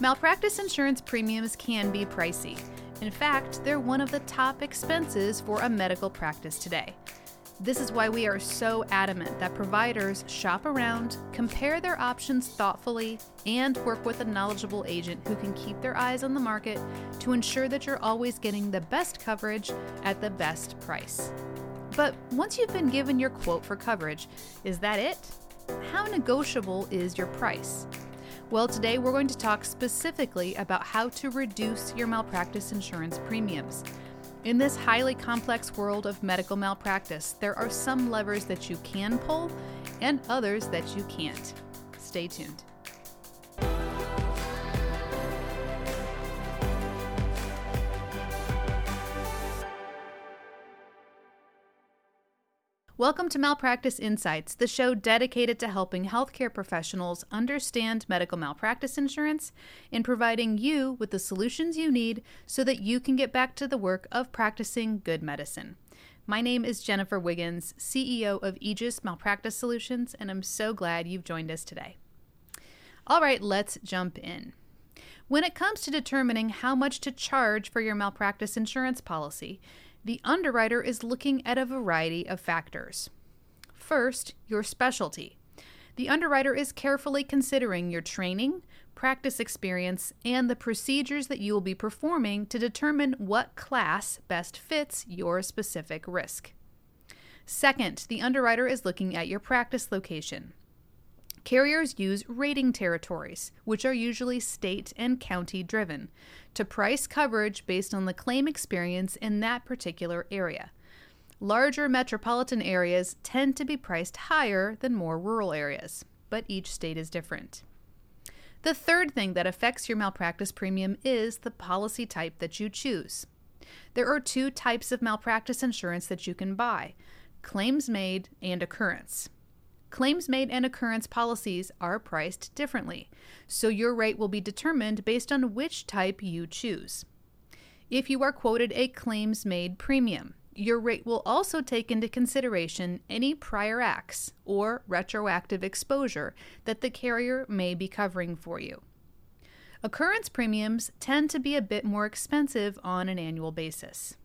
Malpractice insurance premiums can be pricey. In fact, they're one of the top expenses for a medical practice today. This is why we are so adamant that providers shop around, compare their options thoughtfully, and work with a knowledgeable agent who can keep their eyes on the market to ensure that you're always getting the best coverage at the best price. But once you've been given your quote for coverage, is that it? How negotiable is your price? Well, today we're going to talk specifically about how to reduce your malpractice insurance premiums. In this highly complex world of medical malpractice, there are some levers that you can pull and others that you can't. Stay tuned. Welcome to Malpractice Insights, the show dedicated to helping healthcare professionals understand medical malpractice insurance and providing you with the solutions you need so that you can get back to the work of practicing good medicine. My name is Jennifer Wiggins, CEO of Aegis Malpractice Solutions, and I'm so glad you've joined us today. All right, let's jump in. When it comes to determining how much to charge for your malpractice insurance policy, the underwriter is looking at a variety of factors. First, your specialty. The underwriter is carefully considering your training, practice experience, and the procedures that you will be performing to determine what class best fits your specific risk. Second, the underwriter is looking at your practice location. Carriers use rating territories, which are usually state and county driven, to price coverage based on the claim experience in that particular area. Larger metropolitan areas tend to be priced higher than more rural areas, but each state is different. The third thing that affects your malpractice premium is the policy type that you choose. There are two types of malpractice insurance that you can buy claims made and occurrence. Claims made and occurrence policies are priced differently, so your rate will be determined based on which type you choose. If you are quoted a claims made premium, your rate will also take into consideration any prior acts or retroactive exposure that the carrier may be covering for you. Occurrence premiums tend to be a bit more expensive on an annual basis.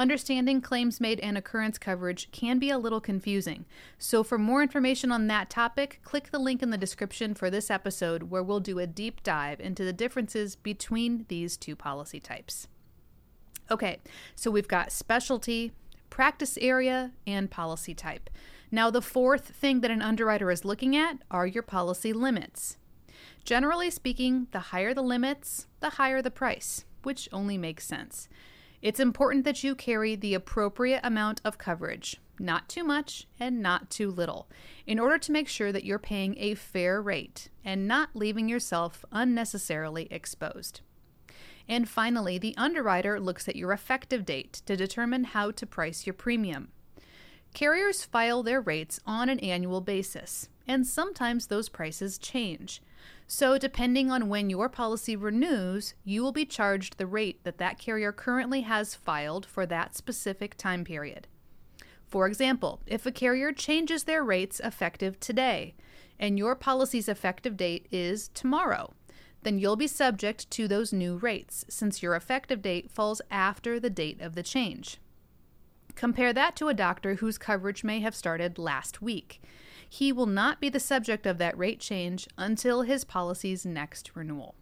Understanding claims made and occurrence coverage can be a little confusing. So, for more information on that topic, click the link in the description for this episode where we'll do a deep dive into the differences between these two policy types. Okay, so we've got specialty, practice area, and policy type. Now, the fourth thing that an underwriter is looking at are your policy limits. Generally speaking, the higher the limits, the higher the price, which only makes sense. It's important that you carry the appropriate amount of coverage, not too much and not too little, in order to make sure that you're paying a fair rate and not leaving yourself unnecessarily exposed. And finally, the underwriter looks at your effective date to determine how to price your premium. Carriers file their rates on an annual basis, and sometimes those prices change. So, depending on when your policy renews, you will be charged the rate that that carrier currently has filed for that specific time period. For example, if a carrier changes their rates effective today and your policy's effective date is tomorrow, then you'll be subject to those new rates since your effective date falls after the date of the change. Compare that to a doctor whose coverage may have started last week he will not be the subject of that rate change until his policy's next renewal.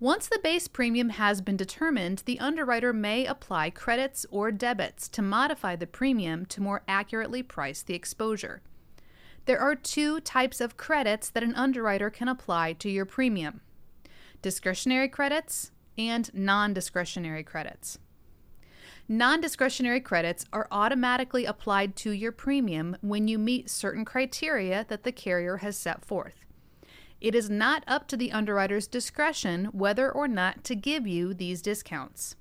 Once the base premium has been determined, the underwriter may apply credits or debits to modify the premium to more accurately price the exposure. There are two types of credits that an underwriter can apply to your premium discretionary credits and non discretionary credits. Non discretionary credits are automatically applied to your premium when you meet certain criteria that the carrier has set forth. It is not up to the underwriter's discretion whether or not to give you these discounts.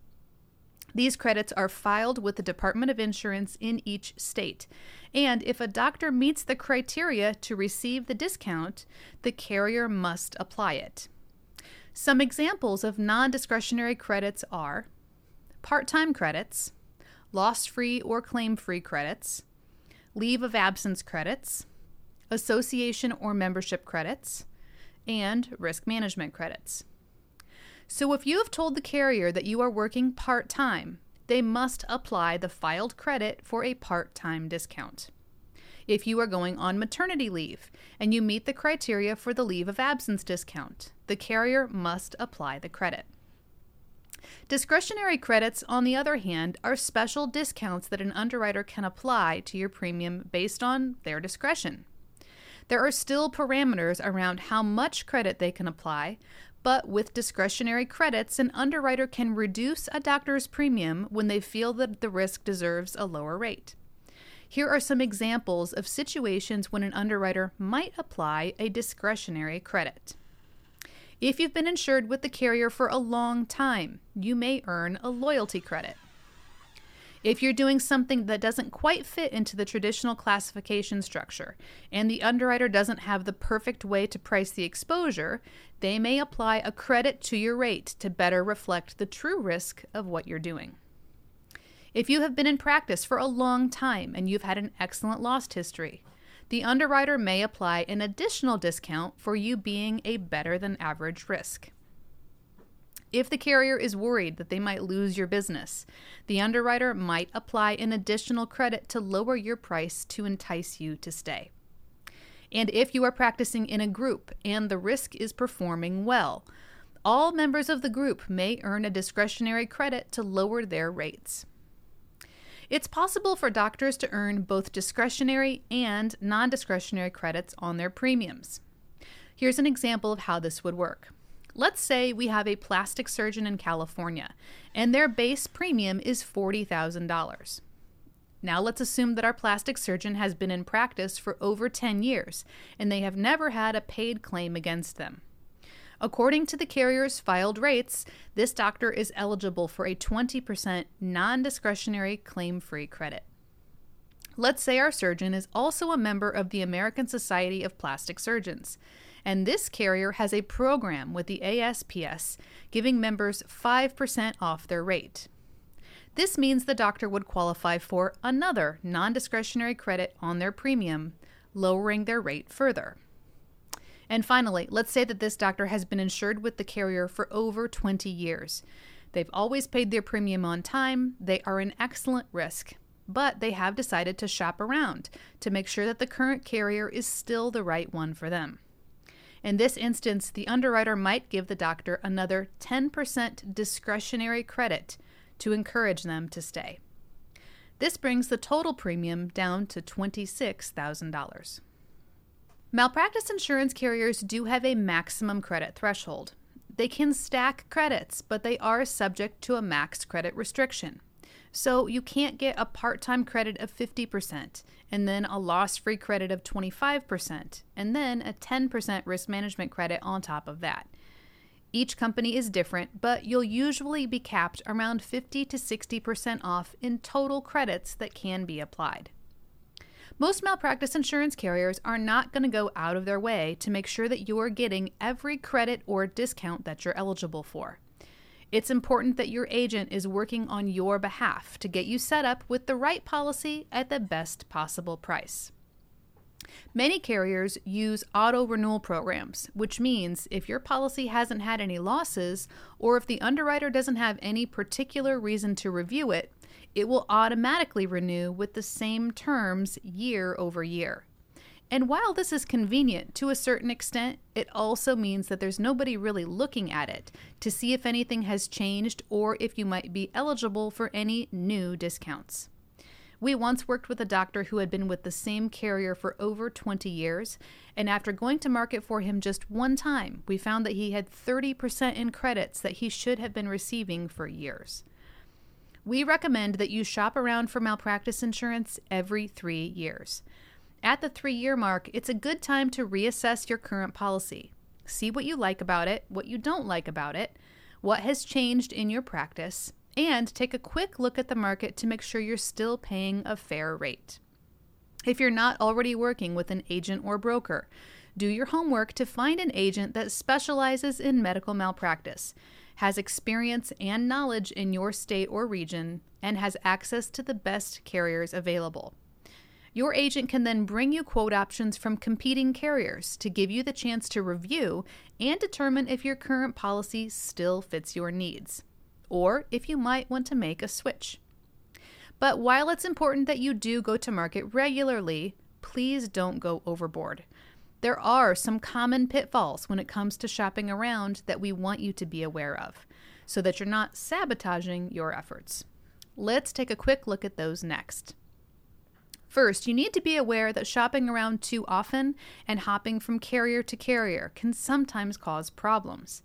These credits are filed with the Department of Insurance in each state, and if a doctor meets the criteria to receive the discount, the carrier must apply it. Some examples of non discretionary credits are part time credits, loss free or claim free credits, leave of absence credits, association or membership credits, and risk management credits. So if you have told the carrier that you are working part time, they must apply the filed credit for a part time discount. If you are going on maternity leave and you meet the criteria for the leave of absence discount, the carrier must apply the credit. Discretionary credits, on the other hand, are special discounts that an underwriter can apply to your premium based on their discretion. There are still parameters around how much credit they can apply, but with discretionary credits, an underwriter can reduce a doctor's premium when they feel that the risk deserves a lower rate. Here are some examples of situations when an underwriter might apply a discretionary credit. If you've been insured with the carrier for a long time, you may earn a loyalty credit. If you're doing something that doesn't quite fit into the traditional classification structure and the underwriter doesn't have the perfect way to price the exposure, they may apply a credit to your rate to better reflect the true risk of what you're doing. If you have been in practice for a long time and you've had an excellent loss history, the underwriter may apply an additional discount for you being a better than average risk. If the carrier is worried that they might lose your business, the underwriter might apply an additional credit to lower your price to entice you to stay. And if you are practicing in a group and the risk is performing well, all members of the group may earn a discretionary credit to lower their rates. It's possible for doctors to earn both discretionary and non discretionary credits on their premiums. Here's an example of how this would work. Let's say we have a plastic surgeon in California and their base premium is $40,000. Now let's assume that our plastic surgeon has been in practice for over 10 years and they have never had a paid claim against them. According to the carrier's filed rates, this doctor is eligible for a 20% non discretionary claim free credit. Let's say our surgeon is also a member of the American Society of Plastic Surgeons, and this carrier has a program with the ASPS giving members 5% off their rate. This means the doctor would qualify for another non discretionary credit on their premium, lowering their rate further. And finally, let's say that this doctor has been insured with the carrier for over 20 years. They've always paid their premium on time, they are an excellent risk, but they have decided to shop around to make sure that the current carrier is still the right one for them. In this instance, the underwriter might give the doctor another 10% discretionary credit to encourage them to stay. This brings the total premium down to $26,000. Malpractice insurance carriers do have a maximum credit threshold. They can stack credits, but they are subject to a max credit restriction. So you can't get a part time credit of 50%, and then a loss free credit of 25%, and then a 10% risk management credit on top of that. Each company is different, but you'll usually be capped around 50 to 60% off in total credits that can be applied. Most malpractice insurance carriers are not going to go out of their way to make sure that you are getting every credit or discount that you're eligible for. It's important that your agent is working on your behalf to get you set up with the right policy at the best possible price. Many carriers use auto renewal programs, which means if your policy hasn't had any losses or if the underwriter doesn't have any particular reason to review it, it will automatically renew with the same terms year over year. And while this is convenient to a certain extent, it also means that there's nobody really looking at it to see if anything has changed or if you might be eligible for any new discounts. We once worked with a doctor who had been with the same carrier for over 20 years, and after going to market for him just one time, we found that he had 30% in credits that he should have been receiving for years. We recommend that you shop around for malpractice insurance every three years. At the three year mark, it's a good time to reassess your current policy. See what you like about it, what you don't like about it, what has changed in your practice, and take a quick look at the market to make sure you're still paying a fair rate. If you're not already working with an agent or broker, do your homework to find an agent that specializes in medical malpractice has experience and knowledge in your state or region, and has access to the best carriers available. Your agent can then bring you quote options from competing carriers to give you the chance to review and determine if your current policy still fits your needs, or if you might want to make a switch. But while it's important that you do go to market regularly, please don't go overboard. There are some common pitfalls when it comes to shopping around that we want you to be aware of so that you're not sabotaging your efforts. Let's take a quick look at those next. First, you need to be aware that shopping around too often and hopping from carrier to carrier can sometimes cause problems.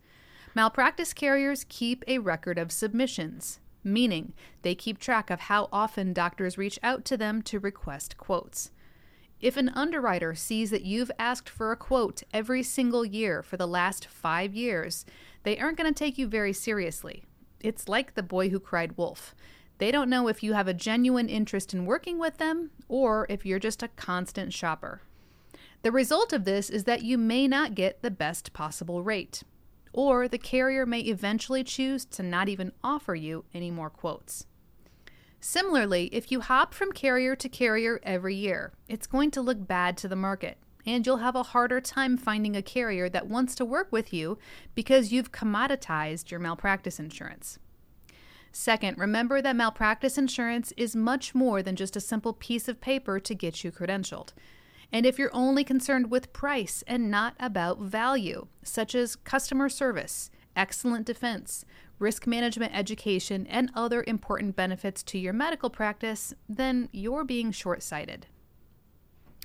Malpractice carriers keep a record of submissions, meaning they keep track of how often doctors reach out to them to request quotes. If an underwriter sees that you've asked for a quote every single year for the last five years, they aren't going to take you very seriously. It's like the boy who cried wolf. They don't know if you have a genuine interest in working with them or if you're just a constant shopper. The result of this is that you may not get the best possible rate, or the carrier may eventually choose to not even offer you any more quotes. Similarly, if you hop from carrier to carrier every year, it's going to look bad to the market, and you'll have a harder time finding a carrier that wants to work with you because you've commoditized your malpractice insurance. Second, remember that malpractice insurance is much more than just a simple piece of paper to get you credentialed. And if you're only concerned with price and not about value, such as customer service, excellent defense, risk management education, and other important benefits to your medical practice, then you're being short sighted.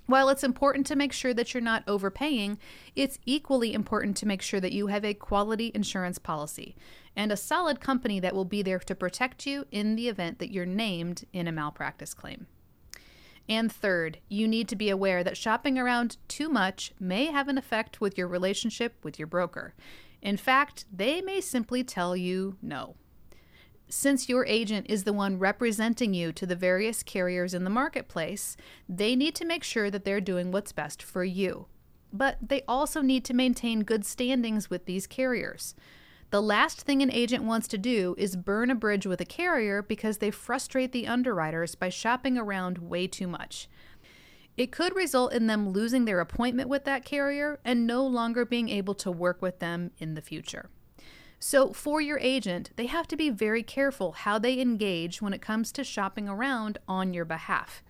While it's important to make sure that you're not overpaying, it's equally important to make sure that you have a quality insurance policy and a solid company that will be there to protect you in the event that you're named in a malpractice claim. And third, you need to be aware that shopping around too much may have an effect with your relationship with your broker. In fact, they may simply tell you no since your agent is the one representing you to the various carriers in the marketplace, they need to make sure that they're doing what's best for you. But they also need to maintain good standings with these carriers. The last thing an agent wants to do is burn a bridge with a carrier because they frustrate the underwriters by shopping around way too much. It could result in them losing their appointment with that carrier and no longer being able to work with them in the future. So, for your agent, they have to be very careful how they engage when it comes to shopping around on your behalf.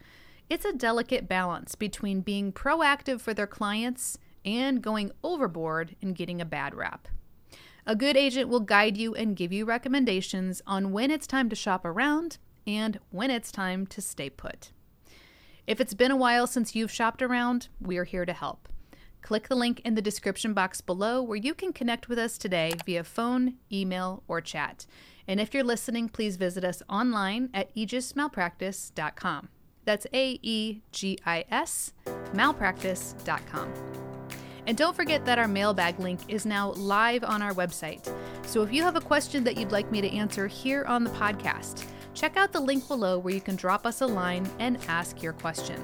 It's a delicate balance between being proactive for their clients and going overboard and getting a bad rap. A good agent will guide you and give you recommendations on when it's time to shop around and when it's time to stay put. If it's been a while since you've shopped around, we're here to help. Click the link in the description box below where you can connect with us today via phone, email, or chat. And if you're listening, please visit us online at aegismalpractice.com. That's A E G I S malpractice.com. And don't forget that our mailbag link is now live on our website. So if you have a question that you'd like me to answer here on the podcast, check out the link below where you can drop us a line and ask your question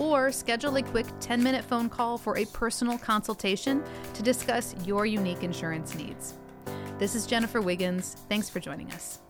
or schedule a quick 10 minute phone call for a personal consultation to discuss your unique insurance needs. This is Jennifer Wiggins. Thanks for joining us.